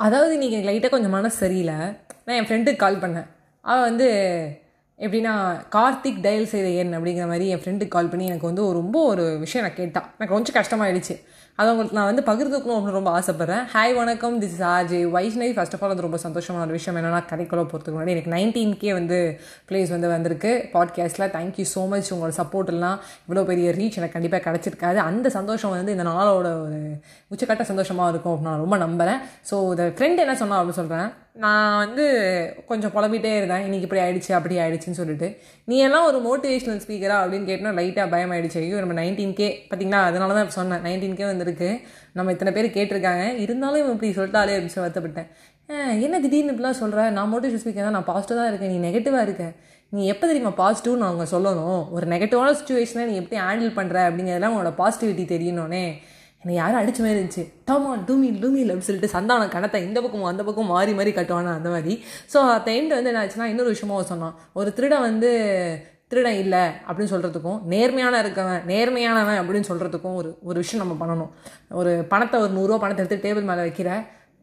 அதாவது நீங்கள் லைட்டாக கொஞ்சம் மனசு சரியில்லை நான் என் ஃப்ரெண்டுக்கு கால் பண்ணேன். அவள் வந்து எப்படின்னா கார்த்திக் டயல் செய்த எண் அப்படிங்கிற மாதிரி என் ஃப்ரெண்டுக்கு கால் பண்ணி எனக்கு வந்து ரொம்ப ஒரு விஷயம் நான் கேட்டான். எனக்கு கொஞ்சம் கஷ்டமாயிடுச்சு. அதை உங்களுக்கு நான் வந்து பகிர்ந்துக்கணும் அப்படின்னு ரொம்ப ஆசைப்பட்றேன். ஹாய் வணக்கம். This is RJ Vaishnavi first of all அது ரொம்ப சந்தோஷமான ஒரு விஷயம். என்னென்னா கதைக்குள்ள போகிறதுக்கு முன்னாடி எனக்கு நைன்டீன்கே வந்து ப்ளேஸ் வந்து வந்திருக்கு. பாட்காஸ்ட்டில் தேங்க்யூ ஸோ மச் உங்களோட சப்போர்ட்லாம் இவ்வளோ பெரிய ரீச் எனக்கு கண்டிப்பாக கிடச்சிருக்காது. அந்த சந்தோஷம் வந்து இந்த நாளோட ஒரு உச்சக்கட்ட சந்தோஷமாக இருக்கும் அப்படின்னு நான் ரொம்ப நம்புகிறேன் ஸோ இந்த ஃப்ரெண்ட் என்ன சொன்னா அப்படின்னு சொல்கிறேன் நான் வந்து கொஞ்சம் புலம்பிட்டே இருந்தேன். இன்றைக்கி இப்படி ஆயிடுச்சு அப்படி ஆயிடுச்சுன்னு சொல்லிட்டு. நீ எல்லாம் ஒரு மோட்டிவேஷனல் ஸ்பீக்கரா அப்படின்னு கேட்டோம் லைட்டாக பயம் ஆயிடுச்சு ஐயோ நம்ம நைன்டீன் கே பார்த்தீங்களா அதனால தான் சொன்னேன். நைன்டீன் கே வந்திருக்கு. நம்ம இத்தனை பேர் கேட்டிருக்காங்க. இருந்தாலும் இவன் இப்படி சொல்லிட்டாலே அப்படின்னு சொல்லி வருத்தப்பட்டேன். என்ன திடீர்னு இப்படிலாம் சொல்கிற நான் மோட்டிவேஷன் ஸ்பீக்கர் தான். நான் பாசிட்டிவாக தான் இருக்கேன். நீ நெகட்டிவாக இருக்க. நீ எப்போ தெரியுமா பாசிட்டிவ்னு அவங்க சொல்லணும்? ஒரு நெகட்டிவான சுச்சுவேஷனை நீ எப்படி ஹேண்டில் பண்ணுற அப்படிங்கிறதுலாம் உங்களோட பாசிட்டிவிட்டி தெரியணுன்னே என்னை யாரும் அடிச்ச மாதிரி இருந்துச்சு. டாமான் டூமில் டூமில் அப்படின்னு சொல்லிட்டு சந்தானம் கணத்தை இந்த பக்கம் அந்த பக்கம் மாறி மாறி கட்டுவானா அந்த மாதிரி. ஸோ அந்த எண்ட் வந்து என்ன ஆச்சுன்னா இன்னொரு விஷயமாக சொன்னான். ஒரு திருடன் வந்து திருடன் இல்லை அப்படின்னு சொல்கிறதுக்கும் நேர்மையான இருக்கவன் நேர்மையானவன் அப்படின்னு சொல்கிறதுக்கும் ஒரு ஒரு விஷயம் நம்ம பண்ணணும். ஒரு பணத்தை ஒரு நூறுரூவா பணத்தை எடுத்து டேபிள் மேலே வைக்கிற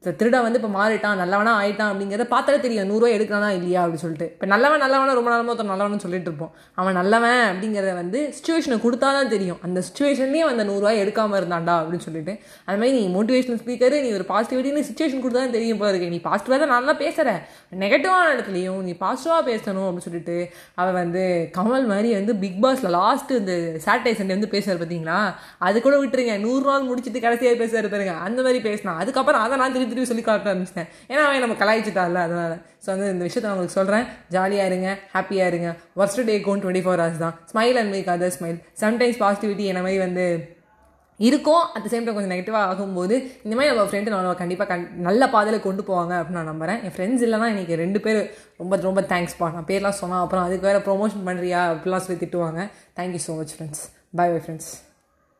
இந்த திருடன் வந்து இப்போ மாறிட்டான் நல்லவனா ஆயிட்டான் அப்படிங்கிறத பார்த்தாலே தெரியும். நூறுரூவா எடுக்கிறானா இல்லையா அப்படின்னு சொல்லிட்டு. இப்போ நல்லவன் நல்லவனா ரொம்ப நாளமாக ஒருத்தன் நல்லவனு சொல்லிட்டு இருப்போம். அவன் நல்லவன் அப்படிங்கிறத வந்து சுச்சுவேஷனை கொடுத்தா தான் தெரியும். அந்த சுச்சுவேஷன்லேயும் அந்த நூறுரூவா எடுக்காமல் இருந்தான்டா அப்படின்னு சொல்லிட்டு. அது மாதிரி நீ மோட்டிவேஷனல் ஸ்பீக்கர் நீ ஒரு பாசிட்டிவிட்டின்னு சுச்சுவேஷன் கொடுத்தா தான் தெரியும் போல இருக்கு. நீ பாசிட்டிவாக தான் நல்லா பேசுகிற நெகட்டிவான இடத்துலையும் நீ பாசிட்டிவாக பேசணும் அப்படின்னு சொல்லிட்டு அவன் வந்து கமல் மாதிரி வந்து பிக் பாஸில் லாஸ்ட்டு இந்த சாட்டர்டே சண்டே வந்து பேசுவார் பார்த்தீங்களா அது கூட விட்டுருங்க. நூறு நாள் முடிச்சுட்டு கடைசியாக பேசுவார் பாருங்க. அந்த மாதிரி பேசினா அதுக்கப்புறம் அதை நான் திருப்பி திருப்பி சொல்லி காட்ட ஆரம்பிச்சிட்டேன் ஏன்னா அவன் நம்ம கலாய்ச்சிட்டான்ல அதனால். ஸோ வந்து இந்த விஷயத்தை நான் உங்களுக்கு சொல்கிறேன் ஜாலியாக இருங்க ஹாப்பியாக இருங்க. Worst day gone twenty four hours தான். Smile and make other smile sometimes positivity என்ன மாதிரி வந்து இருக்கும். அட் சேம் டைம் கொஞ்சம் நெகட்டிவாக ஆகும்போது இந்த மாதிரி நம்ம ஃப்ரெண்டு நம்ம கண்டிப்பாக கண் நல்ல பாதையில் கொண்டு போவாங்க அப்படின்னு நான் நம்புறேன். என் ஃப்ரெண்ட்ஸ் இல்லைனா இன்றைக்கி ரெண்டு பேர் ரொம்ப ரொம்ப தேங்க்ஸ்ப்பா நான் பேர்லாம் சொன்னால் அப்புறம் அதுக்கு வேறு ப்ரொமோஷன் பண்ணுறியா அப்படிலாம் சொல்லி திட்டுவாங்க. Thank you so much friends bye bye friends